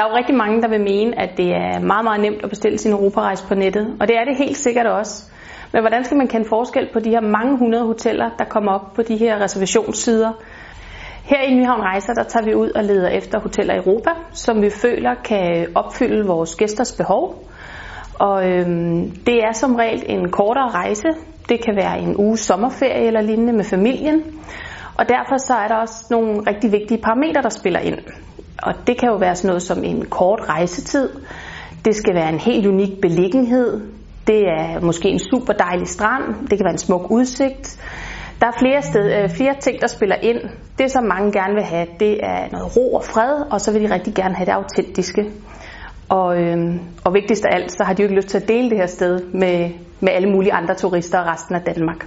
Der er jo rigtig mange, der vil mene, at det er meget, meget nemt at bestille sin europarejse på nettet, og det er det helt sikkert også. Men hvordan skal man kende forskel på de her mange hundrede hoteller, der kommer op på de her reservationssider? Her i Nyhavn Rejser, der tager vi ud og leder efter hoteller i Europa, som vi føler kan opfylde vores gæsters behov. Og øhm, det er som regel en kortere rejse. Det kan være en uge sommerferie eller lignende med familien. Og derfor så er der også nogle rigtig vigtige parametre, der spiller ind. Og det kan jo være sådan noget som en kort rejsetid. Det skal være en helt unik beliggenhed. Det er måske en super dejlig strand. Det kan være en smuk udsigt. Der er flere, sted, øh, flere ting, der spiller ind. Det, som mange gerne vil have, det er noget ro og fred, og så vil de rigtig gerne have det autentiske. Og, øh, og vigtigst af alt, så har de jo ikke lyst til at dele det her sted med, med alle mulige andre turister og resten af Danmark.